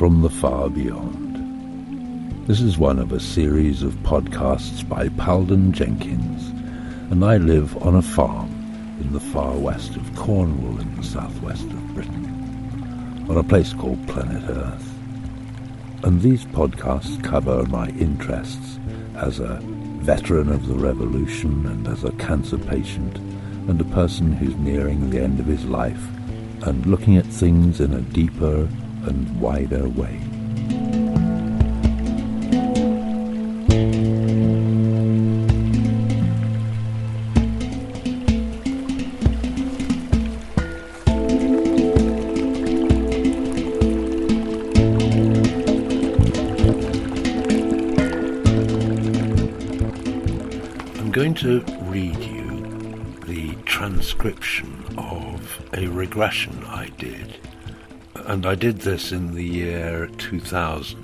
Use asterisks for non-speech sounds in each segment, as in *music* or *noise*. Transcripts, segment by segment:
from the far beyond. This is one of a series of podcasts by Palden Jenkins, and I live on a farm in the far west of Cornwall in the southwest of Britain, on a place called Planet Earth. And these podcasts cover my interests as a veteran of the revolution and as a cancer patient and a person who's nearing the end of his life and looking at things in a deeper and wider way. I'm going to read you the transcription of a regression I did. And I did this in the year 2000.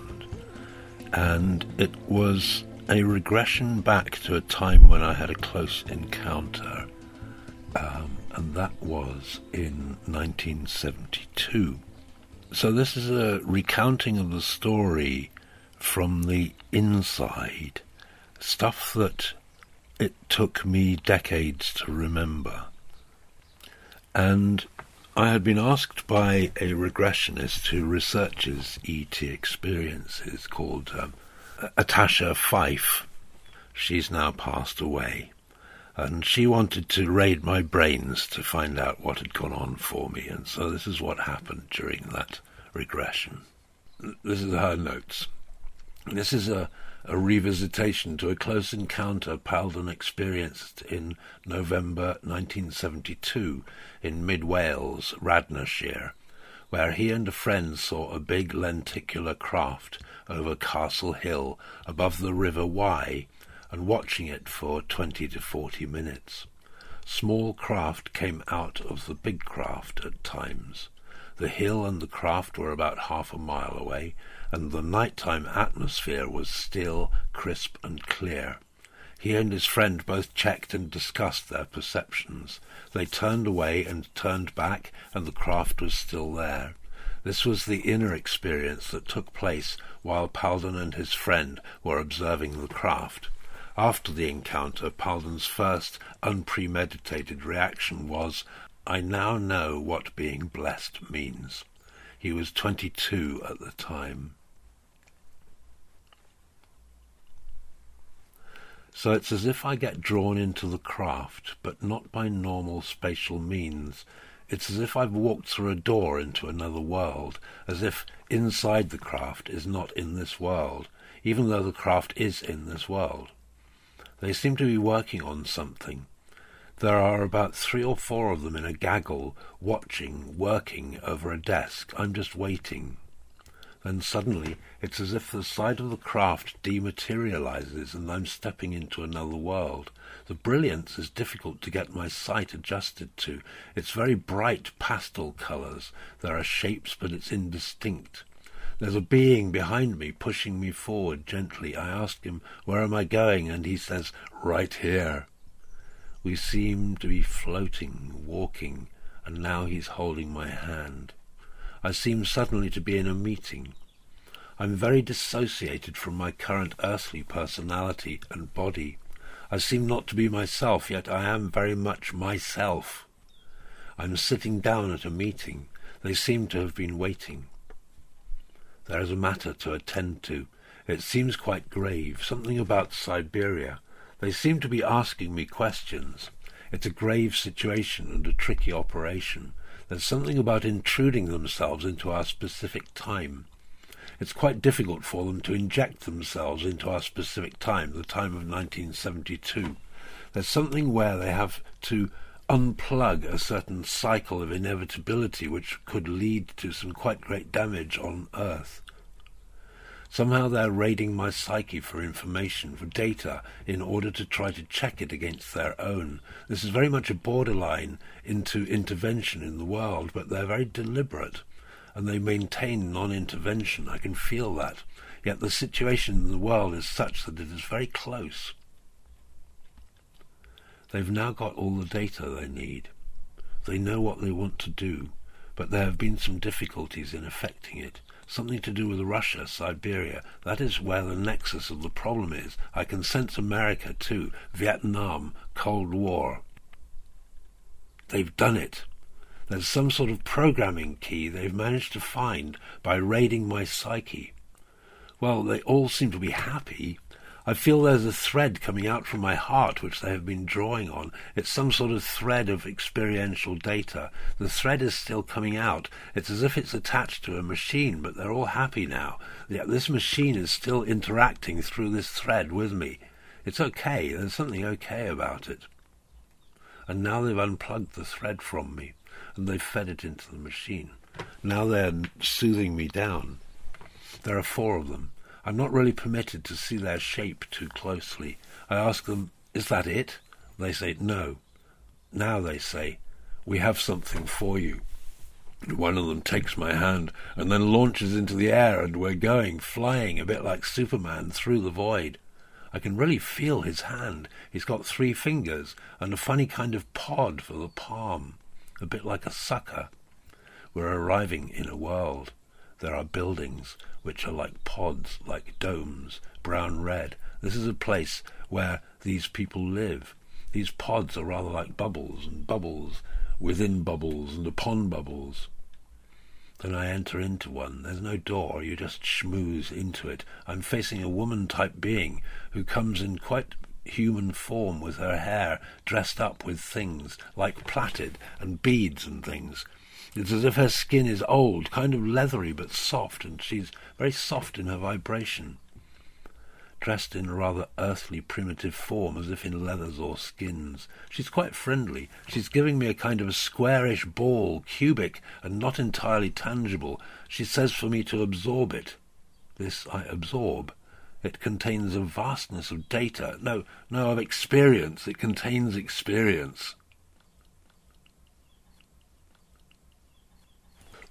And it was a regression back to a time when I had a close encounter. Um, and that was in 1972. So this is a recounting of the story from the inside, stuff that it took me decades to remember. And I had been asked by a regressionist who researches ET experiences called um, Atasha Fife. She's now passed away. And she wanted to raid my brains to find out what had gone on for me. And so this is what happened during that regression. This is her notes. This is a a revisitation to a close encounter Palden experienced in November 1972 in mid Wales, Radnorshire, where he and a friend saw a big lenticular craft over Castle Hill above the River Wye and watching it for 20 to 40 minutes. Small craft came out of the big craft at times. The hill and the craft were about half a mile away, and the nighttime atmosphere was still, crisp, and clear. He and his friend both checked and discussed their perceptions. They turned away and turned back, and the craft was still there. This was the inner experience that took place while Palden and his friend were observing the craft. After the encounter, Palden's first unpremeditated reaction was, I now know what being blessed means. He was twenty-two at the time. So it's as if I get drawn into the craft, but not by normal spatial means. It's as if I've walked through a door into another world, as if inside the craft is not in this world, even though the craft is in this world. They seem to be working on something. There are about three or four of them in a gaggle, watching, working over a desk. I'm just waiting. Then suddenly it's as if the side of the craft dematerializes and I'm stepping into another world. The brilliance is difficult to get my sight adjusted to. It's very bright pastel colors. There are shapes, but it's indistinct. There's a being behind me pushing me forward gently. I ask him, Where am I going? And he says, Right here. We seem to be floating, walking, and now he's holding my hand. I seem suddenly to be in a meeting. I'm very dissociated from my current earthly personality and body. I seem not to be myself, yet I am very much myself. I'm sitting down at a meeting. They seem to have been waiting. There is a matter to attend to. It seems quite grave, something about Siberia. They seem to be asking me questions. It's a grave situation and a tricky operation. There's something about intruding themselves into our specific time. It's quite difficult for them to inject themselves into our specific time, the time of 1972. There's something where they have to unplug a certain cycle of inevitability which could lead to some quite great damage on Earth. Somehow they're raiding my psyche for information, for data, in order to try to check it against their own. This is very much a borderline into intervention in the world, but they're very deliberate, and they maintain non-intervention. I can feel that. Yet the situation in the world is such that it is very close. They've now got all the data they need. They know what they want to do, but there have been some difficulties in effecting it. Something to do with Russia, Siberia. That is where the nexus of the problem is. I can sense America too, Vietnam, Cold War. They've done it. There's some sort of programming key they've managed to find by raiding my psyche. Well, they all seem to be happy. I feel there's a thread coming out from my heart which they have been drawing on. It's some sort of thread of experiential data. The thread is still coming out. It's as if it's attached to a machine, but they're all happy now. Yeah, this machine is still interacting through this thread with me. It's okay. There's something okay about it. And now they've unplugged the thread from me and they've fed it into the machine. Now they're soothing me down. There are four of them. I'm not really permitted to see their shape too closely. I ask them, Is that it? They say, No. Now they say, We have something for you. One of them takes my hand and then launches into the air, and we're going, flying, a bit like Superman, through the void. I can really feel his hand. He's got three fingers and a funny kind of pod for the palm, a bit like a sucker. We're arriving in a world. There are buildings which are like pods, like domes, brown red. This is a place where these people live. These pods are rather like bubbles, and bubbles within bubbles, and upon bubbles. Then I enter into one. There's no door, you just schmooze into it. I'm facing a woman type being who comes in quite human form with her hair dressed up with things like plaited and beads and things. It's as if her skin is old, kind of leathery but soft, and she's very soft in her vibration. Dressed in a rather earthly, primitive form, as if in leathers or skins. She's quite friendly. She's giving me a kind of a squarish ball, cubic and not entirely tangible. She says for me to absorb it. This I absorb. It contains a vastness of data. No, no, of experience. It contains experience.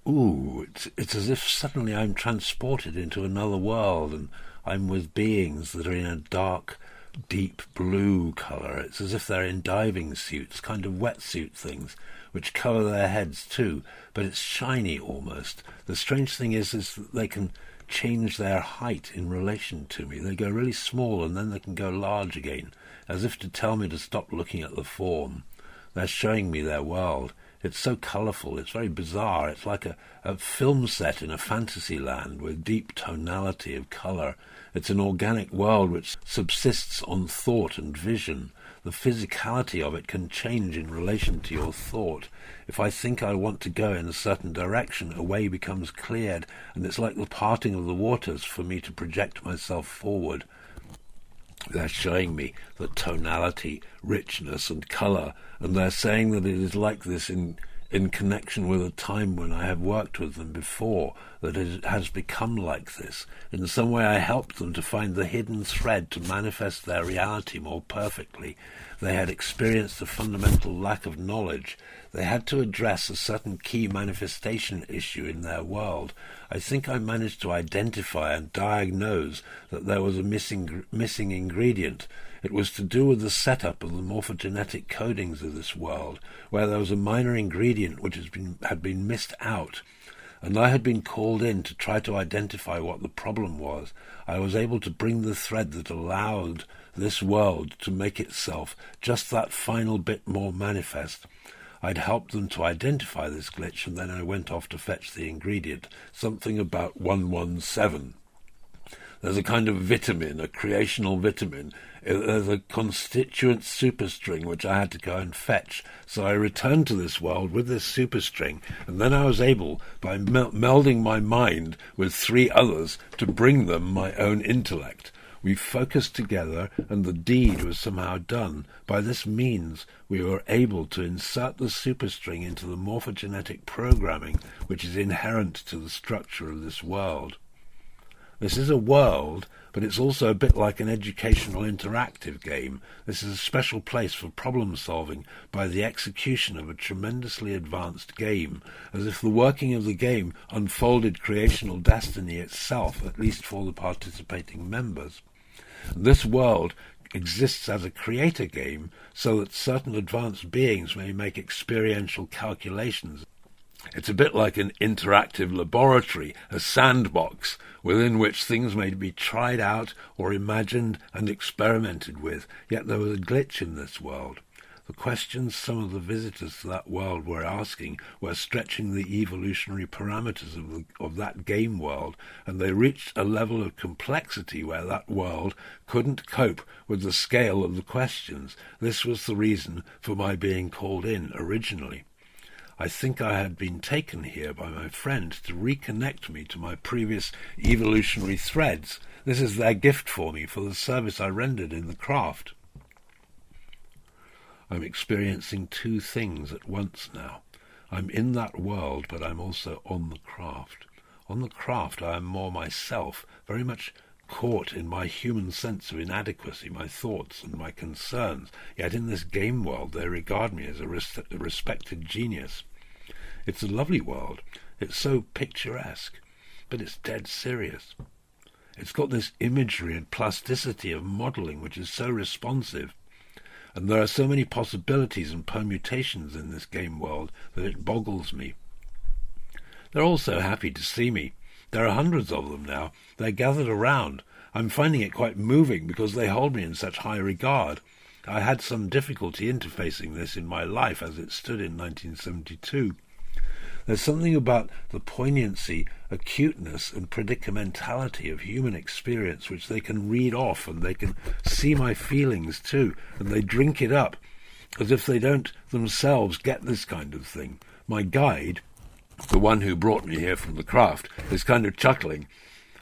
Ooh, it's, it's as if suddenly I'm transported into another world and I'm with beings that are in a dark, deep blue colour. It's as if they're in diving suits, kind of wetsuit things, which cover their heads too, but it's shiny almost. The strange thing is, is that they can change their height in relation to me. They go really small and then they can go large again, as if to tell me to stop looking at the form. They're showing me their world. It's so colourful, it's very bizarre. It's like a, a film set in a fantasy land with deep tonality of colour. It's an organic world which subsists on thought and vision. The physicality of it can change in relation to your thought. If I think I want to go in a certain direction, a way becomes cleared, and it's like the parting of the waters for me to project myself forward. They're showing me the tonality, richness, and colour, and they're saying that it is like this in in connection with a time when I have worked with them before, that it has become like this. In some way, I helped them to find the hidden thread to manifest their reality more perfectly. They had experienced a fundamental lack of knowledge. They had to address a certain key manifestation issue in their world. I think I managed to identify and diagnose that there was a missing missing ingredient. It was to do with the setup of the morphogenetic codings of this world, where there was a minor ingredient which has been, had been missed out and I had been called in to try to identify what the problem was. I was able to bring the thread that allowed this world to make itself just that final bit more manifest. I'd helped them to identify this glitch, and then I went off to fetch the ingredient, something about 117. There's a kind of vitamin, a creational vitamin. Uh, there's a constituent superstring which I had to go and fetch. So I returned to this world with this superstring, and then I was able, by mel- melding my mind with three others, to bring them my own intellect. We focused together, and the deed was somehow done. By this means, we were able to insert the superstring into the morphogenetic programming which is inherent to the structure of this world. This is a world, but it's also a bit like an educational interactive game. This is a special place for problem solving by the execution of a tremendously advanced game, as if the working of the game unfolded creational destiny itself, at least for the participating members. This world exists as a creator game so that certain advanced beings may make experiential calculations It's a bit like an interactive laboratory, a sandbox within which things may be tried out or imagined and experimented with. Yet there was a glitch in this world. The questions some of the visitors to that world were asking were stretching the evolutionary parameters of, the, of that game world, and they reached a level of complexity where that world couldn't cope with the scale of the questions. This was the reason for my being called in originally. I think I had been taken here by my friend to reconnect me to my previous evolutionary threads. This is their gift for me for the service I rendered in the craft. I'm experiencing two things at once now. I'm in that world, but I'm also on the craft. On the craft, I am more myself, very much caught in my human sense of inadequacy, my thoughts and my concerns. Yet in this game world, they regard me as a, res- a respected genius. It's a lovely world. It's so picturesque, but it's dead serious. It's got this imagery and plasticity of modelling which is so responsive and there are so many possibilities and permutations in this game world that it boggles me. They're all so happy to see me. There are hundreds of them now. They're gathered around. I'm finding it quite moving because they hold me in such high regard. I had some difficulty interfacing this in my life as it stood in 1972. There's something about the poignancy, acuteness, and predicamentality of human experience which they can read off and they can see my feelings too, and they drink it up as if they don't themselves get this kind of thing. My guide, the one who brought me here from the craft, is kind of chuckling.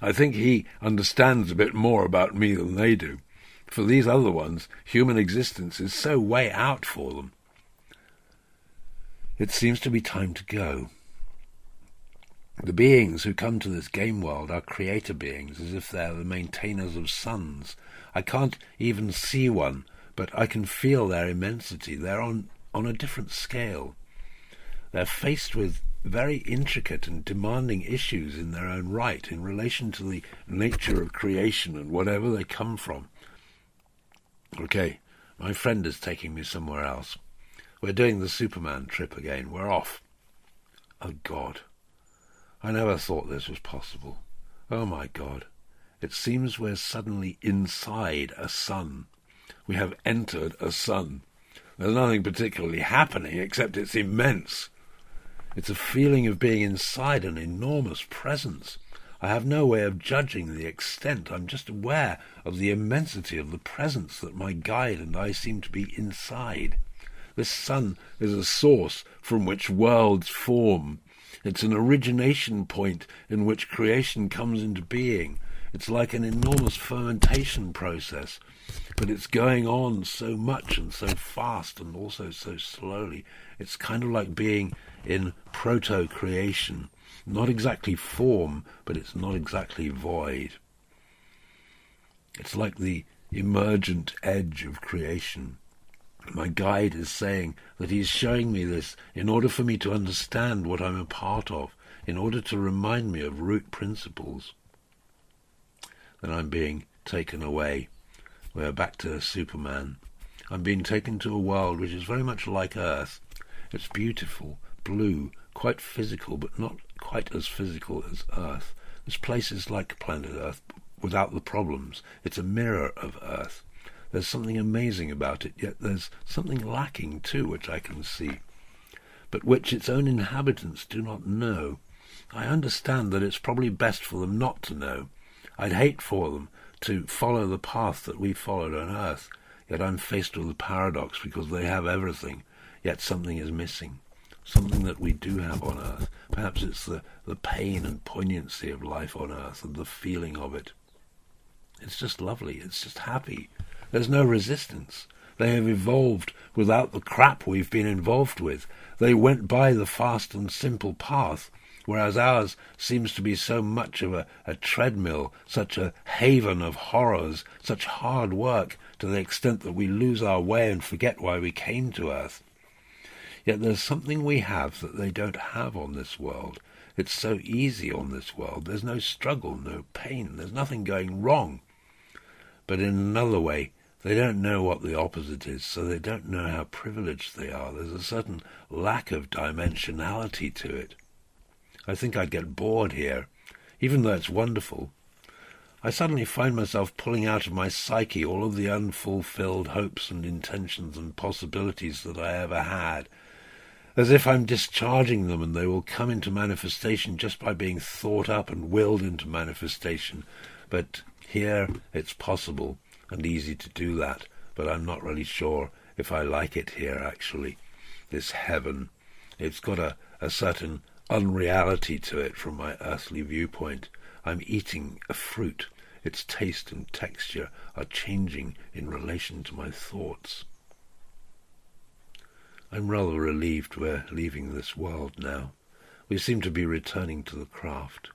I think he understands a bit more about me than they do. For these other ones, human existence is so way out for them. It seems to be time to go. The beings who come to this game world are creator beings, as if they're the maintainers of suns. I can't even see one, but I can feel their immensity. They're on, on a different scale. They're faced with very intricate and demanding issues in their own right in relation to the nature of creation and whatever they come from. Okay, my friend is taking me somewhere else. We're doing the Superman trip again. We're off. Oh, God. I never thought this was possible. Oh, my God. It seems we're suddenly inside a sun. We have entered a sun. There's nothing particularly happening except it's immense. It's a feeling of being inside an enormous presence. I have no way of judging the extent. I'm just aware of the immensity of the presence that my guide and I seem to be inside. This sun is a source from which worlds form. It's an origination point in which creation comes into being. It's like an enormous fermentation process, but it's going on so much and so fast and also so slowly. It's kind of like being in proto creation. Not exactly form, but it's not exactly void. It's like the emergent edge of creation. My guide is saying that he is showing me this in order for me to understand what I'm a part of, in order to remind me of root principles. Then I'm being taken away. We're back to Superman. I'm being taken to a world which is very much like Earth. It's beautiful, blue, quite physical, but not quite as physical as Earth. This place is like planet Earth without the problems. It's a mirror of Earth. There's something amazing about it, yet there's something lacking too, which I can see, but which its own inhabitants do not know. I understand that it's probably best for them not to know. I'd hate for them to follow the path that we followed on earth, yet I'm faced with a paradox because they have everything, yet something is missing. Something that we do have on earth. Perhaps it's the, the pain and poignancy of life on earth and the feeling of it. It's just lovely. It's just happy. There's no resistance. They have evolved without the crap we've been involved with. They went by the fast and simple path, whereas ours seems to be so much of a, a treadmill, such a haven of horrors, such hard work to the extent that we lose our way and forget why we came to earth. Yet there's something we have that they don't have on this world. It's so easy on this world. There's no struggle, no pain. There's nothing going wrong. But in another way, They don't know what the opposite is, so they don't know how privileged they are. There's a certain lack of dimensionality to it. I think I'd get bored here, even though it's wonderful. I suddenly find myself pulling out of my psyche all of the unfulfilled hopes and intentions and possibilities that I ever had, as if I'm discharging them and they will come into manifestation just by being thought up and willed into manifestation. But here it's possible and easy to do that, but I'm not really sure if I like it here actually, this heaven. It's got a, a certain unreality to it from my earthly viewpoint. I'm eating a fruit. Its taste and texture are changing in relation to my thoughts. I'm rather relieved we're leaving this world now. We seem to be returning to the craft.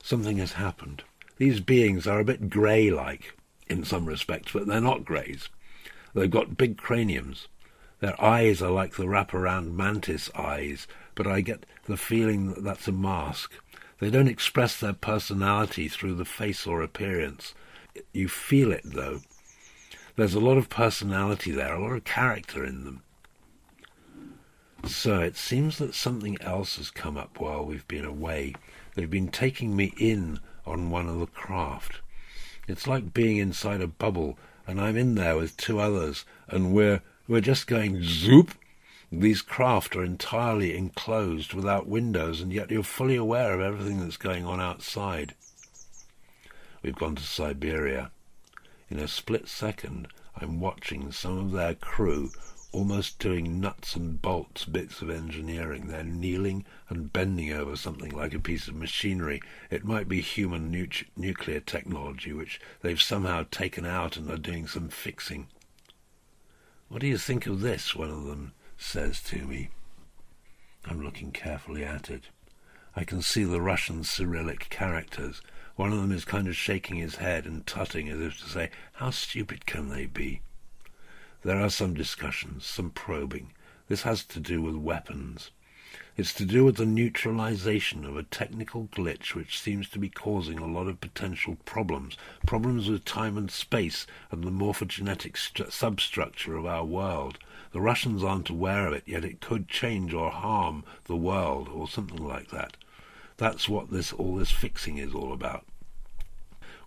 Something has happened. These beings are a bit grey-like in some respects, but they're not greys. They've got big craniums. Their eyes are like the wraparound mantis eyes, but I get the feeling that that's a mask. They don't express their personality through the face or appearance. You feel it, though. There's a lot of personality there, a lot of character in them. So it seems that something else has come up while we've been away. They've been taking me in on one of the craft. It's like being inside a bubble, and I'm in there with two others, and we're we're just going zoop these craft are entirely enclosed without windows, and yet you're fully aware of everything that's going on outside. We've gone to Siberia. In a split second, I'm watching some of their crew almost doing nuts and bolts bits of engineering. They're kneeling and bending over something like a piece of machinery. It might be human nu- nuclear technology, which they've somehow taken out and are doing some fixing. What do you think of this? One of them says to me. I'm looking carefully at it. I can see the Russian Cyrillic characters. One of them is kind of shaking his head and tutting as if to say, How stupid can they be? There are some discussions, some probing. This has to do with weapons. It's to do with the neutralization of a technical glitch which seems to be causing a lot of potential problems, problems with time and space and the morphogenetic substructure of our world. The Russians aren't aware of it, yet it could change or harm the world or something like that. That's what this all this fixing is all about.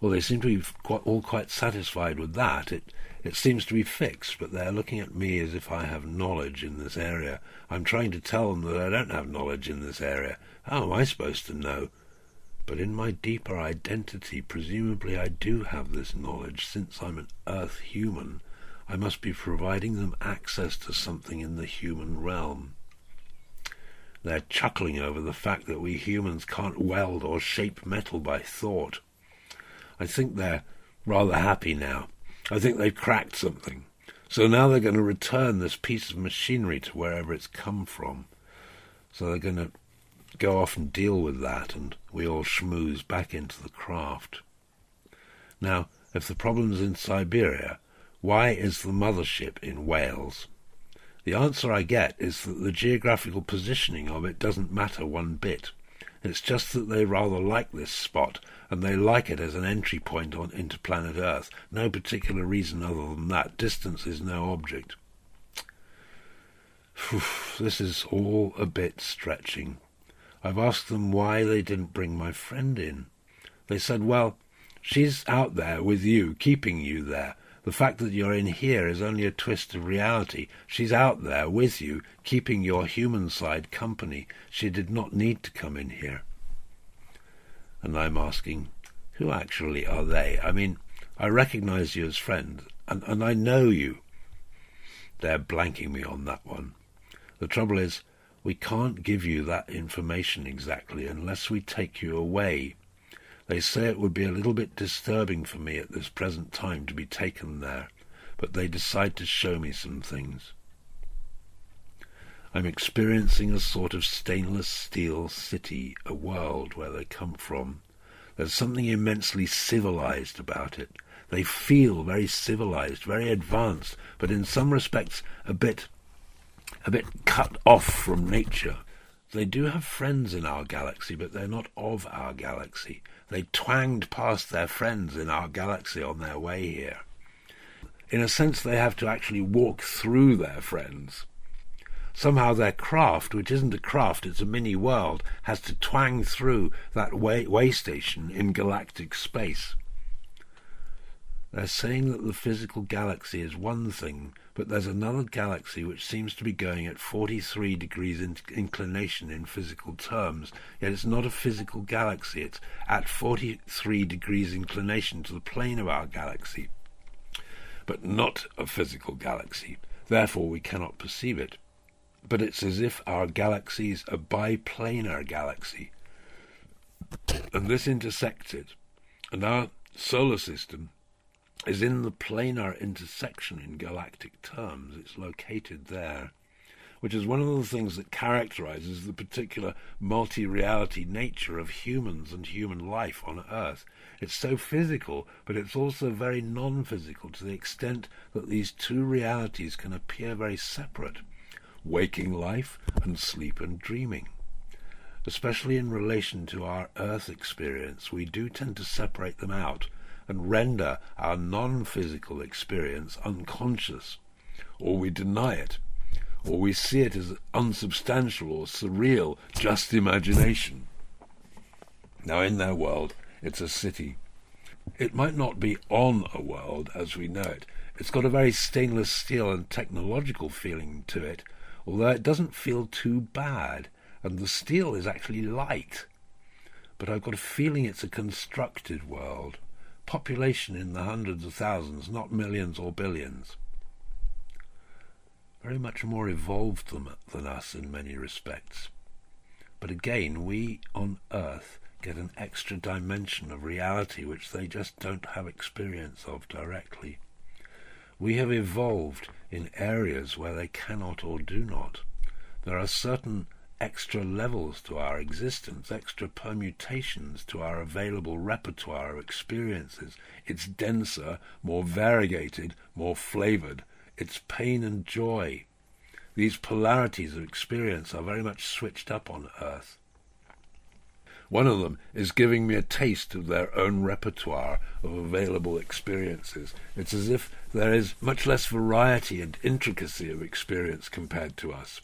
Well, they seem to be quite, all quite satisfied with that. It it seems to be fixed, but they're looking at me as if I have knowledge in this area. I'm trying to tell them that I don't have knowledge in this area. How am I supposed to know? But in my deeper identity, presumably I do have this knowledge, since I'm an Earth human. I must be providing them access to something in the human realm. They're chuckling over the fact that we humans can't weld or shape metal by thought. I think they're rather happy now. I think they've cracked something. So now they're going to return this piece of machinery to wherever it's come from. So they're going to go off and deal with that, and we all schmooze back into the craft. Now, if the problem's in Siberia, why is the mothership in Wales? The answer I get is that the geographical positioning of it doesn't matter one bit. It's just that they rather like this spot, and they like it as an entry point on into planet Earth. No particular reason other than that. Distance is no object. *sighs* this is all a bit stretching. I've asked them why they didn't bring my friend in. They said, well, she's out there with you, keeping you there. The fact that you're in here is only a twist of reality. She's out there with you, keeping your human side company. She did not need to come in here. And I'm asking, who actually are they? I mean, I recognize you as friend, and, and I know you. They're blanking me on that one. The trouble is, we can't give you that information exactly unless we take you away they say it would be a little bit disturbing for me at this present time to be taken there, but they decide to show me some things. I'm experiencing a sort of stainless steel city, a world where they come from. There's something immensely civilized about it. They feel very civilized, very advanced, but in some respects a bit a bit cut off from nature. They do have friends in our galaxy, but they're not of our galaxy. They twanged past their friends in our galaxy on their way here. In a sense, they have to actually walk through their friends. Somehow their craft, which isn't a craft, it's a mini world, has to twang through that way, way station in galactic space. They're saying that the physical galaxy is one thing, but there's another galaxy which seems to be going at 43 degrees in inclination in physical terms, yet it's not a physical galaxy, it's at 43 degrees inclination to the plane of our galaxy, but not a physical galaxy. Therefore, we cannot perceive it. But it's as if our galaxy is a biplanar galaxy, and this intersected, and our solar system is in the planar intersection in galactic terms. It's located there, which is one of the things that characterizes the particular multi reality nature of humans and human life on Earth. It's so physical, but it's also very non physical to the extent that these two realities can appear very separate waking life and sleep and dreaming. Especially in relation to our Earth experience, we do tend to separate them out and render our non physical experience unconscious, or we deny it, or we see it as unsubstantial or surreal, just imagination. Now, in their world, it's a city. It might not be on a world as we know it. It's got a very stainless steel and technological feeling to it, although it doesn't feel too bad, and the steel is actually light. But I've got a feeling it's a constructed world population in the hundreds of thousands, not millions or billions. Very much more evolved than, us in many respects. But again, we on Earth get an extra dimension of reality which they just don't have experience of directly. We have evolved in areas where they cannot or do not. There are certain extra levels to our existence, extra permutations to our available repertoire of experiences. It's denser, more variegated, more flavored. It's pain and joy. These polarities of experience are very much switched up on Earth. One of them is giving me a taste of their own repertoire of available experiences. It's as if there is much less variety and intricacy of experience compared to us.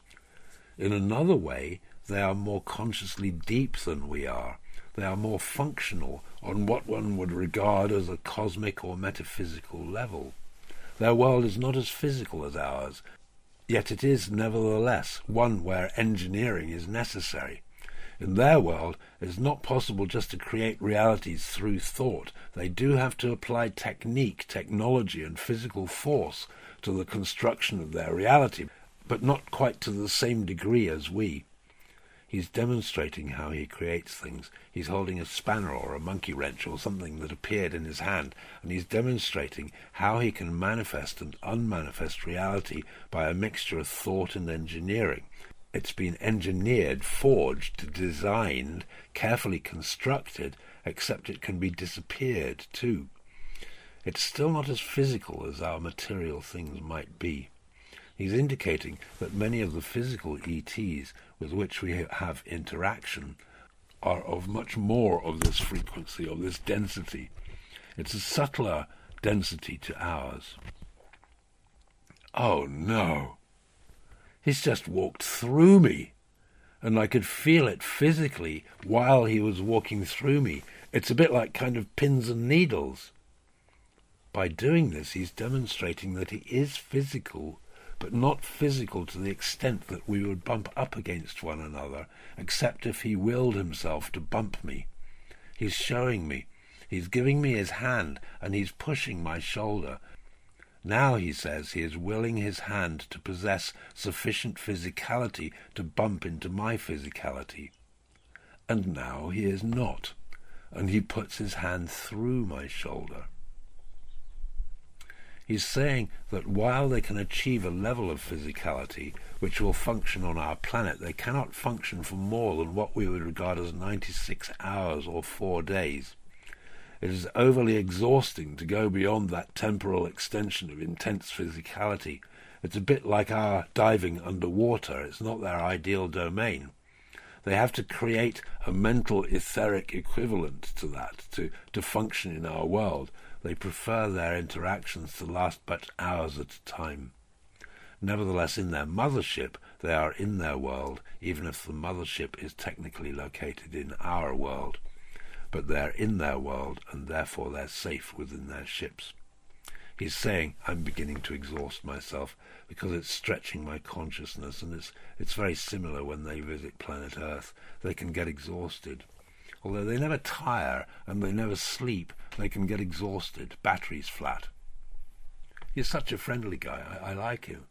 In another way, they are more consciously deep than we are. They are more functional on what one would regard as a cosmic or metaphysical level. Their world is not as physical as ours, yet it is nevertheless one where engineering is necessary. In their world, it is not possible just to create realities through thought. They do have to apply technique, technology, and physical force to the construction of their reality but not quite to the same degree as we. He's demonstrating how he creates things. He's holding a spanner or a monkey wrench or something that appeared in his hand, and he's demonstrating how he can manifest and unmanifest reality by a mixture of thought and engineering. It's been engineered, forged, designed, carefully constructed, except it can be disappeared too. It's still not as physical as our material things might be. He's indicating that many of the physical ETs with which we have interaction are of much more of this frequency, of this density. It's a subtler density to ours. Oh no! He's just walked through me, and I could feel it physically while he was walking through me. It's a bit like kind of pins and needles. By doing this, he's demonstrating that he is physical but not physical to the extent that we would bump up against one another, except if he willed himself to bump me. He's showing me. He's giving me his hand, and he's pushing my shoulder. Now, he says, he is willing his hand to possess sufficient physicality to bump into my physicality. And now he is not, and he puts his hand through my shoulder. He's saying that while they can achieve a level of physicality which will function on our planet, they cannot function for more than what we would regard as 96 hours or four days. It is overly exhausting to go beyond that temporal extension of intense physicality. It's a bit like our diving underwater. It's not their ideal domain. They have to create a mental etheric equivalent to that to, to function in our world They prefer their interactions to last but hours at a time. Nevertheless, in their mothership, they are in their world, even if the mothership is technically located in our world. But they're in their world, and therefore they're safe within their ships. He's saying, I'm beginning to exhaust myself because it's stretching my consciousness, and it's, it's very similar when they visit planet Earth. They can get exhausted. Although they never tire and they never sleep, they can get exhausted. Batteries flat. He's such a friendly guy. I, I like him.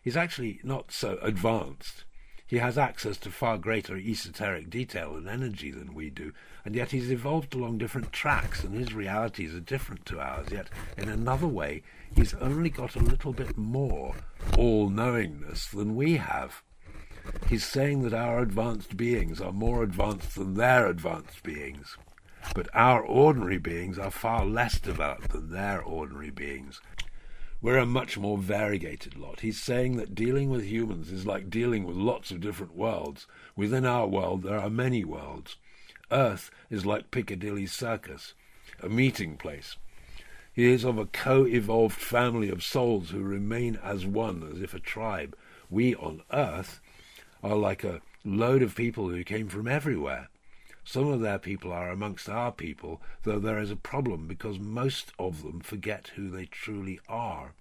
He's actually not so advanced. He has access to far greater esoteric detail and energy than we do, and yet he's evolved along different tracks, and his realities are different to ours. Yet, in another way, he's only got a little bit more all knowingness than we have. He's saying that our advanced beings are more advanced than their advanced beings. But our ordinary beings are far less developed than their ordinary beings. We're a much more variegated lot. He's saying that dealing with humans is like dealing with lots of different worlds. Within our world, there are many worlds. Earth is like Piccadilly Circus, a meeting place. He is of a co evolved family of souls who remain as one, as if a tribe. We on Earth are like a load of people who came from everywhere. Some of their people are amongst our people, though there is a problem because most of them forget who they truly are.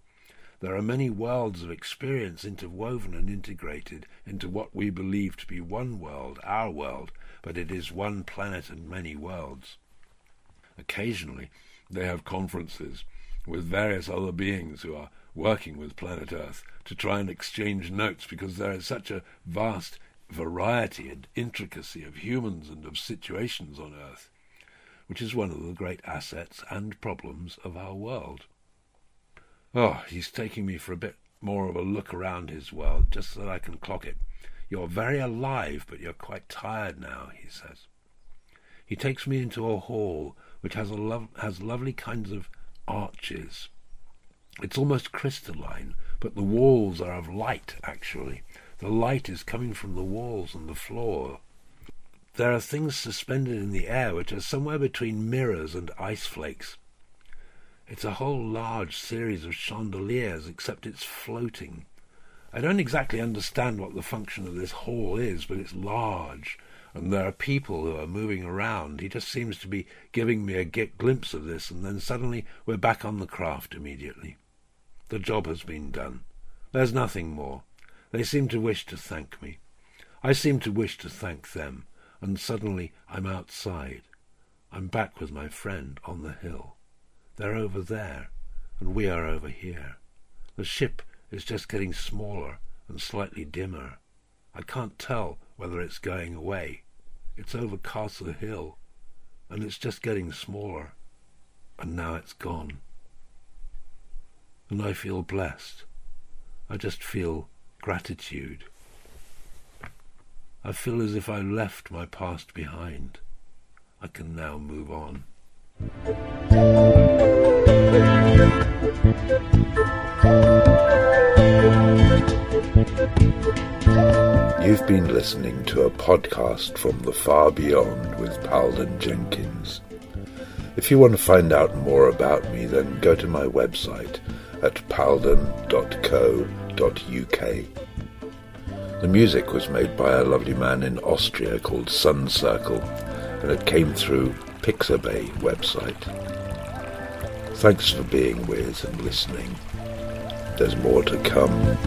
There are many worlds of experience interwoven and integrated into what we believe to be one world, our world, but it is one planet and many worlds. Occasionally, they have conferences with various other beings who are working with planet Earth to try and exchange notes because there is such a vast variety and intricacy of humans and of situations on Earth, which is one of the great assets and problems of our world. Oh, he's taking me for a bit more of a look around his world, just so that I can clock it. You're very alive, but you're quite tired now, he says. He takes me into a hall which has, a lo- has lovely kinds of arches. It's almost crystalline, but the walls are of light, actually, the light is coming from the walls and the floor. There are things suspended in the air which are somewhere between mirrors and ice flakes. It's a whole large series of chandeliers, except it's floating. I don't exactly understand what the function of this hall is, but it's large, and there are people who are moving around. He just seems to be giving me a glimpse of this, and then suddenly we're back on the craft immediately. The job has been done. There's nothing more. They seem to wish to thank me. I seem to wish to thank them, and suddenly I'm outside. I'm back with my friend on the hill. They're over there, and we are over here. The ship is just getting smaller and slightly dimmer. I can't tell whether it's going away. It's over Castle Hill, and it's just getting smaller, and now it's gone. And I feel blessed. I just feel gratitude. I feel as if I left my past behind. I can now move on. You've been listening to a podcast from the far beyond with Palden Jenkins. If you want to find out more about me, then go to my website at palden.co.uk the music was made by a lovely man in Austria called Sun Circle, and it came through Pixabay website. Thanks for being with and listening. There's more to come.